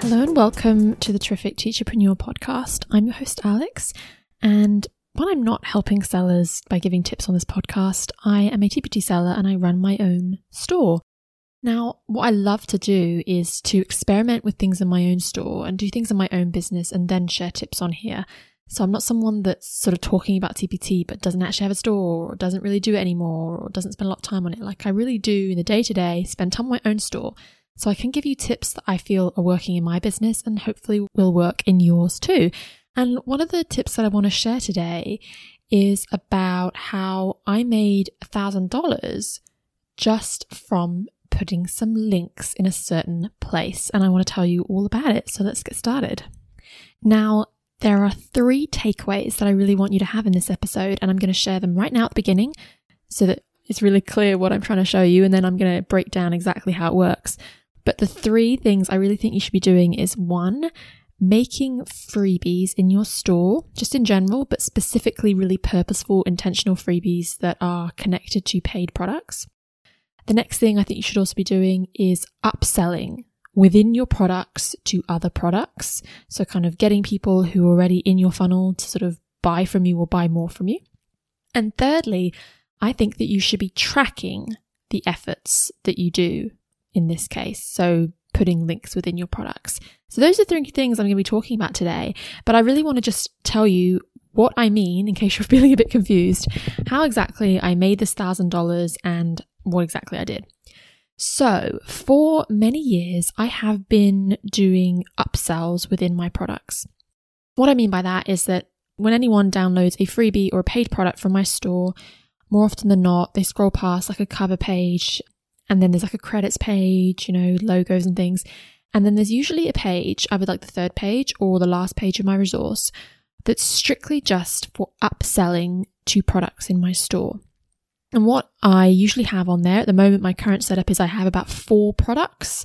Hello and welcome to the Terrific Teacherpreneur podcast. I'm your host, Alex, and when I'm not helping sellers by giving tips on this podcast, I am a TPT seller and I run my own store. Now, what I love to do is to experiment with things in my own store and do things in my own business and then share tips on here. So I'm not someone that's sort of talking about TPT but doesn't actually have a store or doesn't really do it anymore or doesn't spend a lot of time on it. Like I really do in the day to day spend time on my own store so I can give you tips that I feel are working in my business and hopefully will work in yours too. And one of the tips that I want to share today is about how I made a thousand dollars just from putting some links in a certain place. And I want to tell you all about it. So let's get started. Now, there are three takeaways that I really want you to have in this episode, and I'm going to share them right now at the beginning so that it's really clear what I'm trying to show you, and then I'm going to break down exactly how it works. But the three things I really think you should be doing is one, making freebies in your store, just in general, but specifically really purposeful, intentional freebies that are connected to paid products. The next thing I think you should also be doing is upselling within your products to other products. So, kind of getting people who are already in your funnel to sort of buy from you or buy more from you. And thirdly, I think that you should be tracking the efforts that you do in this case. So putting links within your products. So those are three things I'm going to be talking about today, but I really want to just tell you what I mean in case you're feeling a bit confused, how exactly I made this thousand dollars and what exactly I did. So, for many years, I have been doing upsells within my products. What I mean by that is that when anyone downloads a freebie or a paid product from my store, more often than not, they scroll past like a cover page and then there's like a credits page, you know, logos and things. And then there's usually a page, either like the third page or the last page of my resource, that's strictly just for upselling to products in my store. And what I usually have on there at the moment, my current setup is I have about four products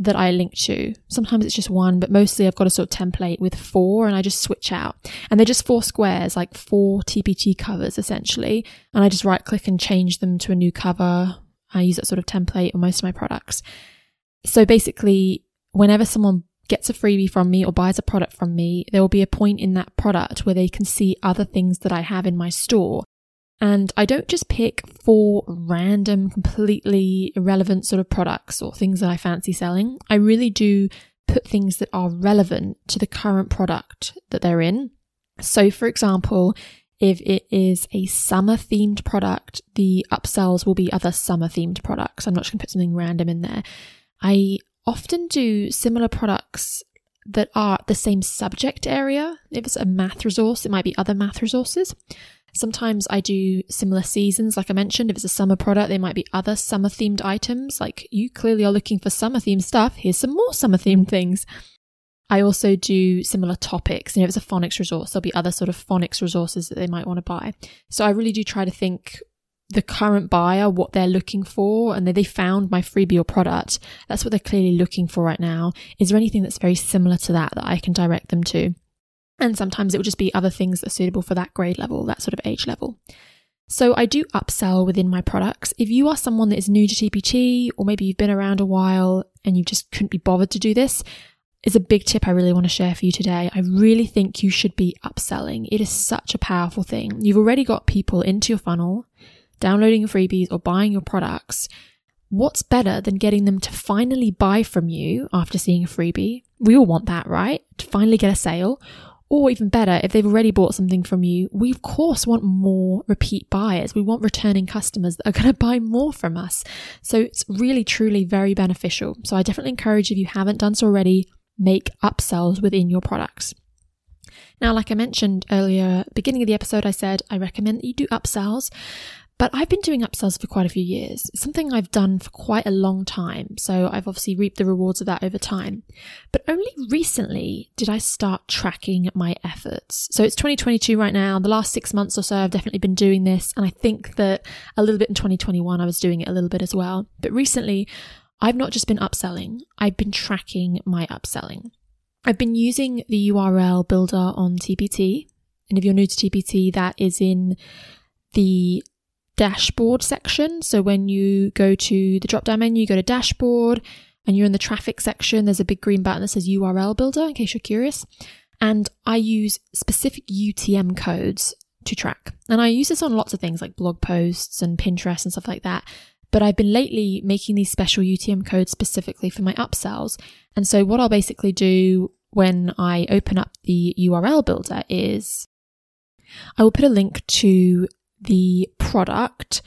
that I link to. Sometimes it's just one, but mostly I've got a sort of template with four and I just switch out. And they're just four squares, like four TPT covers essentially. And I just right click and change them to a new cover I use that sort of template on most of my products. So basically, whenever someone gets a freebie from me or buys a product from me, there will be a point in that product where they can see other things that I have in my store. And I don't just pick four random, completely irrelevant sort of products or things that I fancy selling. I really do put things that are relevant to the current product that they're in. So, for example, if it is a summer themed product, the upsells will be other summer themed products. I'm not just going to put something random in there. I often do similar products that are the same subject area. If it's a math resource, it might be other math resources. Sometimes I do similar seasons, like I mentioned. If it's a summer product, there might be other summer themed items. Like you clearly are looking for summer themed stuff. Here's some more summer themed things. I also do similar topics. You know, if it's a phonics resource, there'll be other sort of phonics resources that they might want to buy. So I really do try to think the current buyer, what they're looking for, and they found my freebie or product. That's what they're clearly looking for right now. Is there anything that's very similar to that that I can direct them to? And sometimes it will just be other things that are suitable for that grade level, that sort of age level. So I do upsell within my products. If you are someone that is new to TPT, or maybe you've been around a while and you just couldn't be bothered to do this, is a big tip I really want to share for you today. I really think you should be upselling. It is such a powerful thing. You've already got people into your funnel, downloading your freebies or buying your products. What's better than getting them to finally buy from you after seeing a freebie? We all want that, right? To finally get a sale. Or even better, if they've already bought something from you, we of course want more repeat buyers. We want returning customers that are going to buy more from us. So it's really, truly very beneficial. So I definitely encourage if you haven't done so already, make upsells within your products. Now, like I mentioned earlier, beginning of the episode, I said I recommend that you do upsells, But I've been doing upsells for quite a few years. It's something I've done for quite a long time. So I've obviously reaped the rewards of that over time. But only recently did I start tracking my efforts. So it's 2022 right now. The last six months or so, I've definitely been doing this. And I think that a little bit in 2021, I was doing it a little bit as well. But recently, I've not just been upselling, I've been tracking my upselling. I've been using the URL builder on TPT. And if you're new to TPT, that is in the dashboard section. So when you go to the drop down menu, you go to dashboard and you're in the traffic section, there's a big green button that says URL builder in case you're curious. And I use specific UTM codes to track. And I use this on lots of things like blog posts and Pinterest and stuff like that. But I've been lately making these special UTM codes specifically for my upsells. And so what I'll basically do when I open up the URL builder is I will put a link to the product,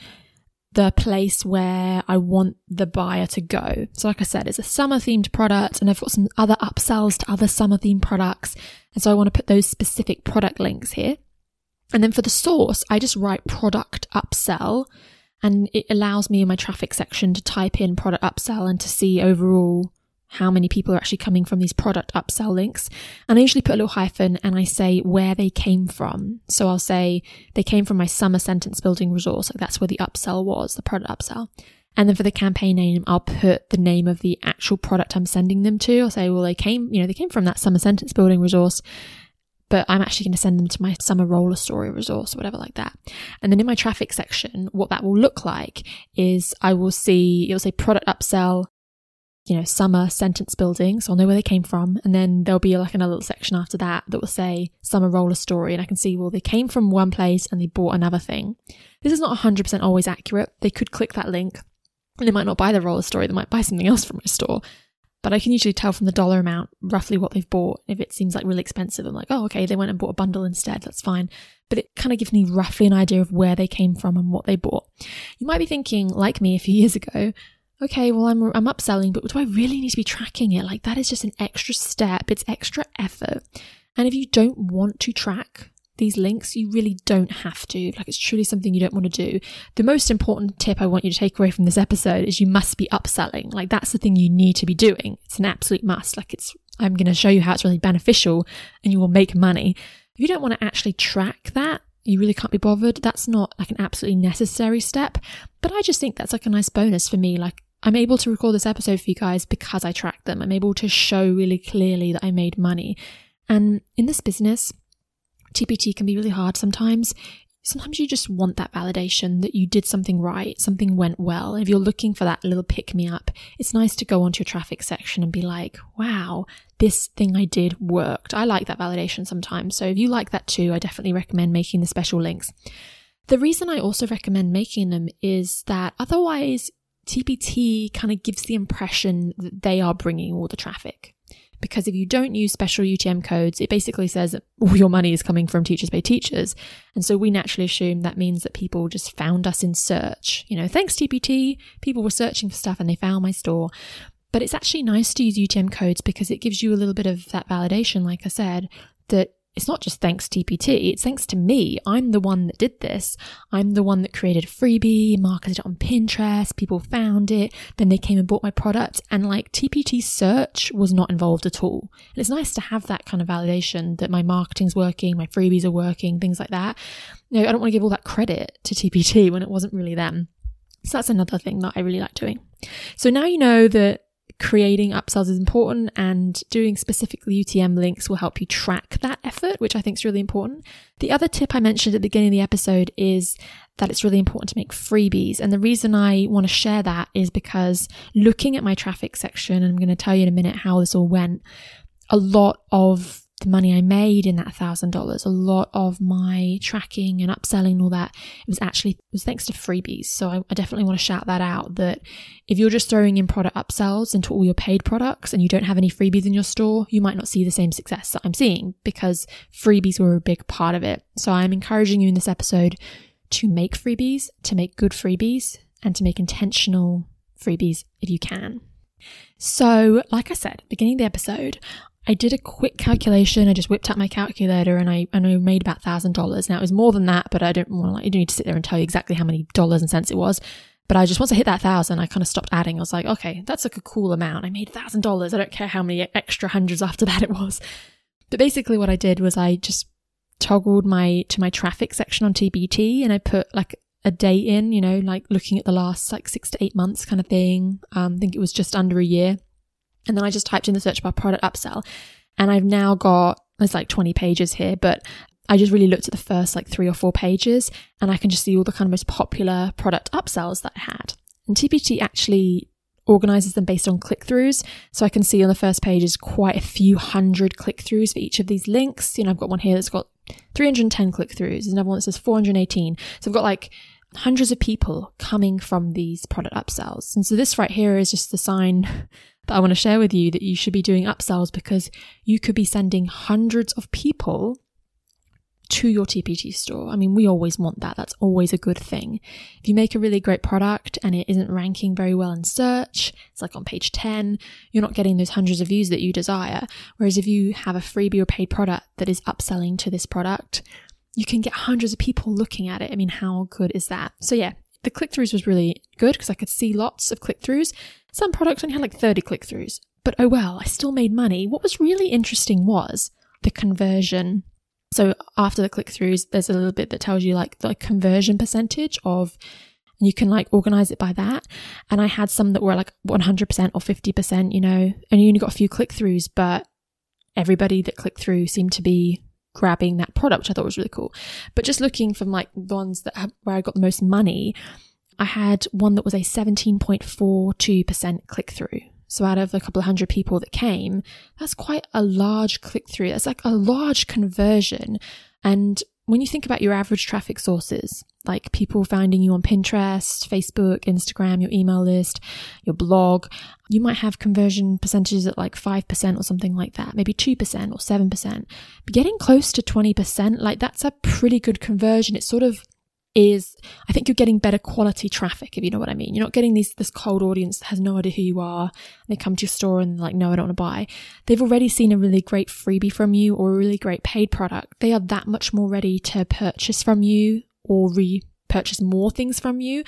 the place where I want the buyer to go. So, like I said, it's a summer themed product, and I've got some other upsells to other summer themed products. And so I want to put those specific product links here. And then for the source, I just write product upsell, and it allows me in my traffic section to type in product upsell and to see overall how many people are actually coming from these product upsell links. And I usually put a little hyphen and I say where they came from. So I'll say they came from my summer sentence building resource. Like that's where the upsell was, the product upsell. And then for the campaign name, I'll put the name of the actual product I'm sending them to. I'll say, well, they came, you know, they came from that summer sentence building resource, but I'm actually going to send them to my summer roller story resource or whatever like that. And then in my traffic section, what that will look like is I will see, it'll say product upsell, you know, summer sentence building. So I'll know where they came from. And then there'll be like another little section after that that will say summer roller story. And I can see, well, they came from one place and they bought another thing. This is not 100% always accurate. They could click that link and they might not buy the roller story. They might buy something else from my store. But I can usually tell from the dollar amount roughly what they've bought. If it seems like really expensive, I'm like, oh, okay, they went and bought a bundle instead. That's fine. But it kind of gives me roughly an idea of where they came from and what they bought. You might be thinking, like me a few years ago, okay, well, I'm, I'm upselling, but do I really need to be tracking it? Like, that is just an extra step, it's extra effort. And if you don't want to track these links, you really don't have to. Like, it's truly something you don't want to do. The most important tip I want you to take away from this episode is you must be upselling. Like, that's the thing you need to be doing. It's an absolute must. Like, it's, I'm going to show you how it's really beneficial and you will make money. If you don't want to actually track that, you really can't be bothered. That's not like an absolutely necessary step, but I just think that's like a nice bonus for me. Like I'm able to record this episode for you guys because I track them. I'm able to show really clearly that I made money. And in this business, TPT can be really hard sometimes. Sometimes you just want that validation that you did something right, something went well. If you're looking for that little pick me up, it's nice to go onto your traffic section and be like, wow, this thing I did worked. I like that validation sometimes. So if you like that too, I definitely recommend making the special links. The reason I also recommend making them is that otherwise TPT kind of gives the impression that they are bringing all the traffic. Because if you don't use special UTM codes, it basically says that all your money is coming from Teachers Pay Teachers. And so we naturally assume that means that people just found us in search. You know, thanks TPT, people were searching for stuff and they found my store. But it's actually nice to use UTM codes because it gives you a little bit of that validation, like I said, that it's not just thanks TPT, it's thanks to me. I'm the one that did this. I'm the one that created a freebie, marketed it on Pinterest, people found it, then they came and bought my product. And like TPT search was not involved at all. And it's nice to have that kind of validation that my marketing's working, my freebies are working, things like that. Know, I don't want to give all that credit to TPT when it wasn't really them. So that's another thing that I really like doing. So now you know that creating upsells is important and doing specifically UTM links will help you track that effort, which I think is really important. The other tip I mentioned at the beginning of the episode is that it's really important to make freebies. And the reason I want to share that is because looking at my traffic section, and I'm going to tell you in a minute how this all went, a lot of the money I made in that thousand dollars, a lot of my tracking and upselling and all that, it was actually it was thanks to freebies. So I, I, definitely want to shout that out that if you're just throwing in product upsells into all your paid products and you don't have any freebies in your store, you might not see the same success that I'm seeing because freebies were a big part of it. So I'm encouraging you in this episode to make freebies, to make good freebies, and to make intentional freebies if you can. So, like I said, beginning of the episode, I did a quick calculation. I just whipped out my calculator and I and I made about thousand dollars. Now it was more than that, but I don't want like, I don't need to sit there and tell you exactly how many dollars and cents it was. But I just once I hit that thousand, I kind of stopped adding. I was like, okay, that's like a cool amount. I made thousand dollars. I don't care how many extra hundreds after that it was. But basically, what I did was I just toggled my to my traffic section on TPT, and I put like a date in, you know, like looking at the last like six to eight months kind of thing. Um, I think it was just under a year. And then I just typed in the search bar product upsell. And I've now got, there's like 20 pages here, but I just really looked at the first like three or four pages and I can just see all the kind of most popular product upsells that I had. And TPT actually organizes them based on click throughs. So I can see on the first page is quite a few hundred click throughs for each of these links. You know, I've got one here that's got 310 click throughs. There's another one that says 418. So I've got like hundreds of people coming from these product upsells. And so this right here is just the sign that I want to share with you that you should be doing upsells because you could be sending hundreds of people to your TPT store. I mean, we always want that. That's always a good thing. If you make a really great product and it isn't ranking very well in search, it's like on page 10, you're not getting those hundreds of views that you desire. Whereas if you have a freebie or paid product that is upselling to this product, you can get hundreds of people looking at it. I mean, how good is that? So yeah, the click throughs was really good because I could see lots of click throughs. Some products only had like 30 click throughs, but oh well, I still made money. What was really interesting was the conversion so after the click throughs, there's a little bit that tells you like the conversion percentage of, and you can like organize it by that. And I had some that were like 100% or 50%, you know, and you only got a few click throughs, but everybody that clicked through seemed to be grabbing that product, which I thought was really cool. But just looking from like the ones that have, where I got the most money, I had one that was a 17.42% click through. So out of a couple of hundred people that came, that's quite a large click through. That's like a large conversion. And when you think about your average traffic sources, like people finding you on Pinterest, Facebook, Instagram, your email list, your blog, you might have conversion percentages at like 5% or something like that, maybe 2% or 7%. But getting close to 20%, like that's a pretty good conversion. It's sort of is I think you're getting better quality traffic, if you know what I mean. You're not getting these this cold audience that has no idea who you are. They come to your store and like, no, I don't want to buy. They've already seen a really great freebie from you or a really great paid product. They are that much more ready to purchase from you or repurchase more things from you.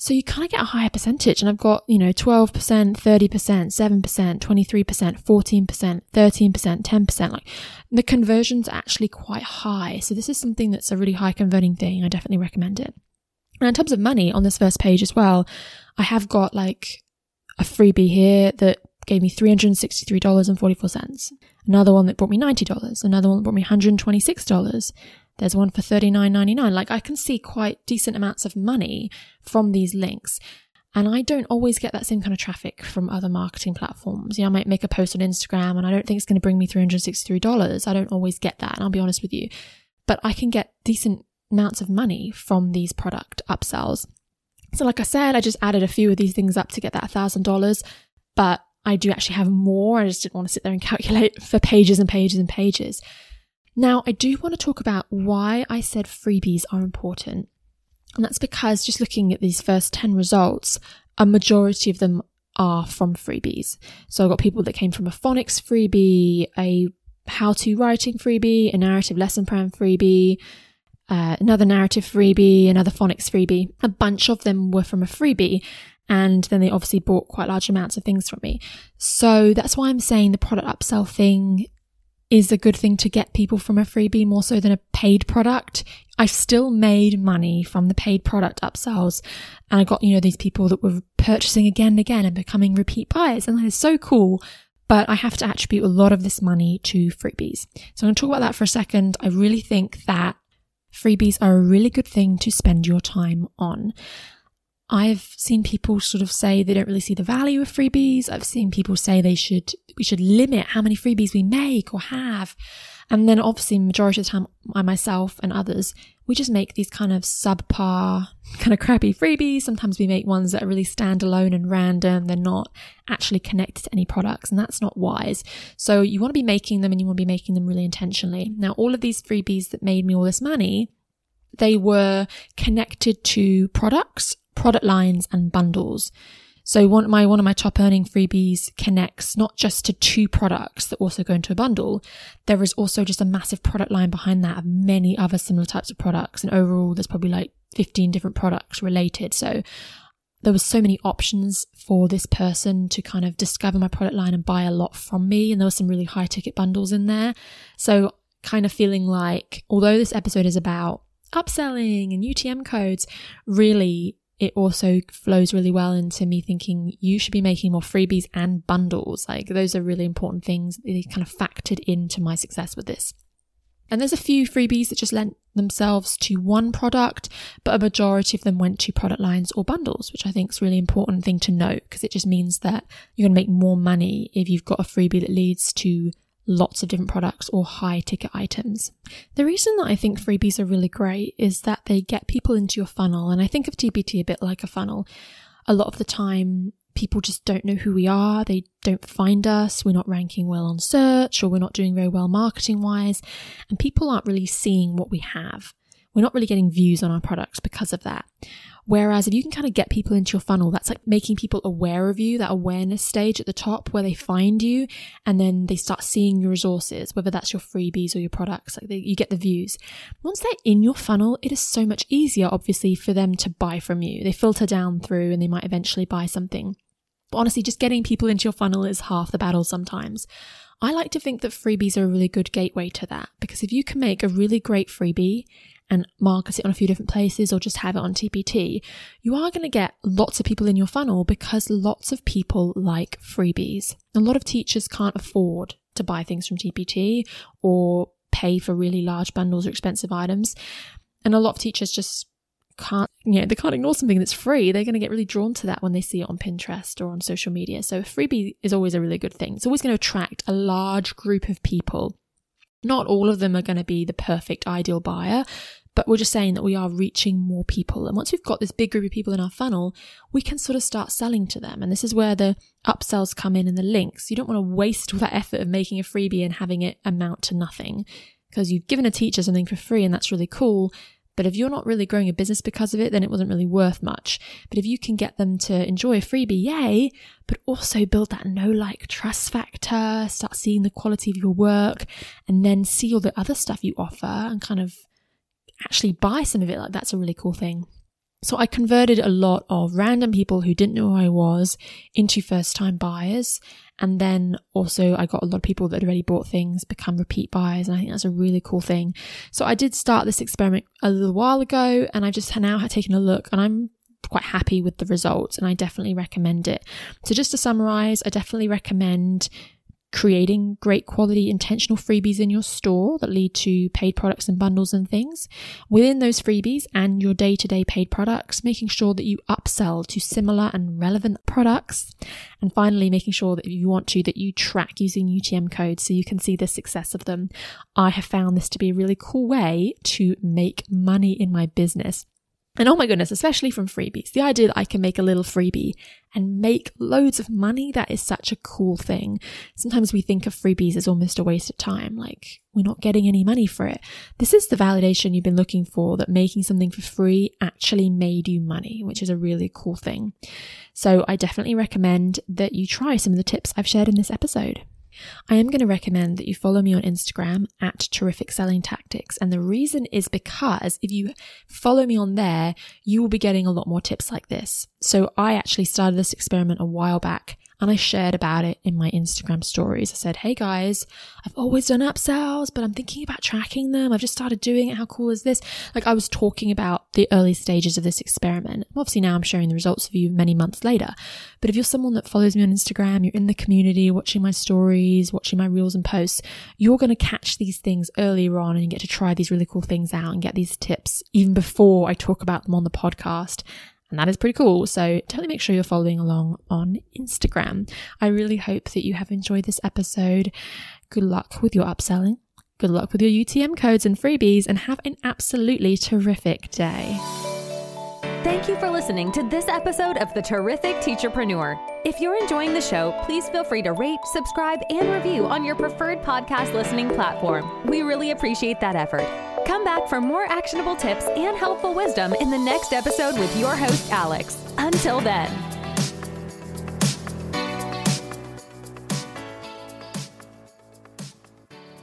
So you kind of get a higher percentage. And I've got, you know, 12%, 30%, 7%, 23%, 14%, 13%, 10%. Like the conversion's are actually quite high. So this is something that's a really high converting thing. I definitely recommend it. And in terms of money on this first page as well, I have got like a freebie here that gave me $363.44. Another one that brought me $90. Another one that brought me $126. There's one for $39.99. Like I can see quite decent amounts of money from these links. And I don't always get that same kind of traffic from other marketing platforms. You know, I might make a post on Instagram and I don't think it's going to bring me $363. I don't always get that. And I'll be honest with you, but I can get decent amounts of money from these product upsells. So like I said, I just added a few of these things up to get that $1,000, but I do actually have more. I just didn't want to sit there and calculate for pages and pages and pages. Now, I do want to talk about why I said freebies are important. And that's because just looking at these first 10 results, a majority of them are from freebies. So I've got people that came from a phonics freebie, a how to writing freebie, a narrative lesson plan freebie, uh, another narrative freebie, another phonics freebie. A bunch of them were from a freebie. And then they obviously bought quite large amounts of things from me. So that's why I'm saying the product upsell thing is a good thing to get people from a freebie more so than a paid product. I still made money from the paid product upsells and I got, you know, these people that were purchasing again and again and becoming repeat buyers. And that is so cool. But I have to attribute a lot of this money to freebies. So I'm going to talk about that for a second. I really think that freebies are a really good thing to spend your time on. I've seen people sort of say they don't really see the value of freebies. I've seen people say they should, we should limit how many freebies we make or have. And then obviously majority of the time, I myself and others, we just make these kind of subpar, kind of crappy freebies. Sometimes we make ones that are really standalone and random. They're not actually connected to any products and that's not wise. So you want to be making them and you want to be making them really intentionally. Now, all of these freebies that made me all this money, they were connected to products product lines and bundles. So one my one of my top earning freebies connects not just to two products that also go into a bundle. There is also just a massive product line behind that of many other similar types of products. And overall there's probably like 15 different products related. So there was so many options for this person to kind of discover my product line and buy a lot from me. And there were some really high ticket bundles in there. So kind of feeling like, although this episode is about upselling and UTM codes, really it also flows really well into me thinking you should be making more freebies and bundles. Like those are really important things. They kind of factored into my success with this. And there's a few freebies that just lent themselves to one product, but a majority of them went to product lines or bundles, which I think is really important thing to note because it just means that you're going to make more money if you've got a freebie that leads to lots of different products or high ticket items. The reason that I think freebies are really great is that they get people into your funnel. And I think of TPT a bit like a funnel. A lot of the time, people just don't know who we are. They don't find us. We're not ranking well on search or we're not doing very well marketing wise. And people aren't really seeing what we have. We're not really getting views on our products because of that. Whereas if you can kind of get people into your funnel, that's like making people aware of you, that awareness stage at the top where they find you and then they start seeing your resources, whether that's your freebies or your products, like they, you get the views. Once they're in your funnel, it is so much easier, obviously, for them to buy from you. They filter down through and they might eventually buy something. But honestly, just getting people into your funnel is half the battle sometimes. I like to think that freebies are a really good gateway to that because if you can make a really great freebie and market it on a few different places or just have it on TPT, you are going to get lots of people in your funnel because lots of people like freebies. A lot of teachers can't afford to buy things from TPT or pay for really large bundles or expensive items. And a lot of teachers just can't, you know, they can't ignore something that's free. They're going to get really drawn to that when they see it on Pinterest or on social media. So a freebie is always a really good thing. It's always going to attract a large group of people not all of them are going to be the perfect ideal buyer, but we're just saying that we are reaching more people. And once we've got this big group of people in our funnel, we can sort of start selling to them. And this is where the upsells come in and the links. You don't want to waste all that effort of making a freebie and having it amount to nothing because you've given a teacher something for free and that's really cool. But if you're not really growing a business because of it, then it wasn't really worth much. But if you can get them to enjoy a freebie, yay, but also build that know like trust factor, start seeing the quality of your work, and then see all the other stuff you offer and kind of actually buy some of it, like that's a really cool thing. So I converted a lot of random people who didn't know who I was into first time buyers. And then also I got a lot of people that had already bought things become repeat buyers. And I think that's a really cool thing. So I did start this experiment a little while ago and I just now have taken a look and I'm quite happy with the results and I definitely recommend it. So just to summarize, I definitely recommend creating great quality intentional freebies in your store that lead to paid products and bundles and things. Within those freebies and your day to day paid products, making sure that you upsell to similar and relevant products. And finally, making sure that if you want to, that you track using UTM codes so you can see the success of them. I have found this to be a really cool way to make money in my business. And oh my goodness, especially from freebies, the idea that I can make a little freebie and make loads of money, that is such a cool thing. Sometimes we think of freebies as almost a waste of time, like we're not getting any money for it. This is the validation you've been looking for that making something for free actually made you money, which is a really cool thing. So I definitely recommend that you try some of the tips I've shared in this episode. I am going to recommend that you follow me on Instagram at Terrific Selling Tactics. And the reason is because if you follow me on there, you will be getting a lot more tips like this. So I actually started this experiment a while back and I shared about it in my Instagram stories. I said, Hey guys, I've always done upsells, but I'm thinking about tracking them. I've just started doing it. How cool is this? Like I was talking about the early stages of this experiment. Obviously now I'm sharing the results with you many months later. But if you're someone that follows me on Instagram, you're in the community, watching my stories, watching my reels and posts, you're going to catch these things earlier on and you get to try these really cool things out and get these tips even before I talk about them on the podcast. And that is pretty cool. So totally make sure you're following along on Instagram. I really hope that you have enjoyed this episode. Good luck with your upselling. Good luck with your UTM codes and freebies and have an absolutely terrific day. Thank you for listening to this episode of The Terrific Teacherpreneur. If you're enjoying the show, please feel free to rate, subscribe, and review on your preferred podcast listening platform. We really appreciate that effort. Come back for more actionable tips and helpful wisdom in the next episode with your host, Alex. Until then.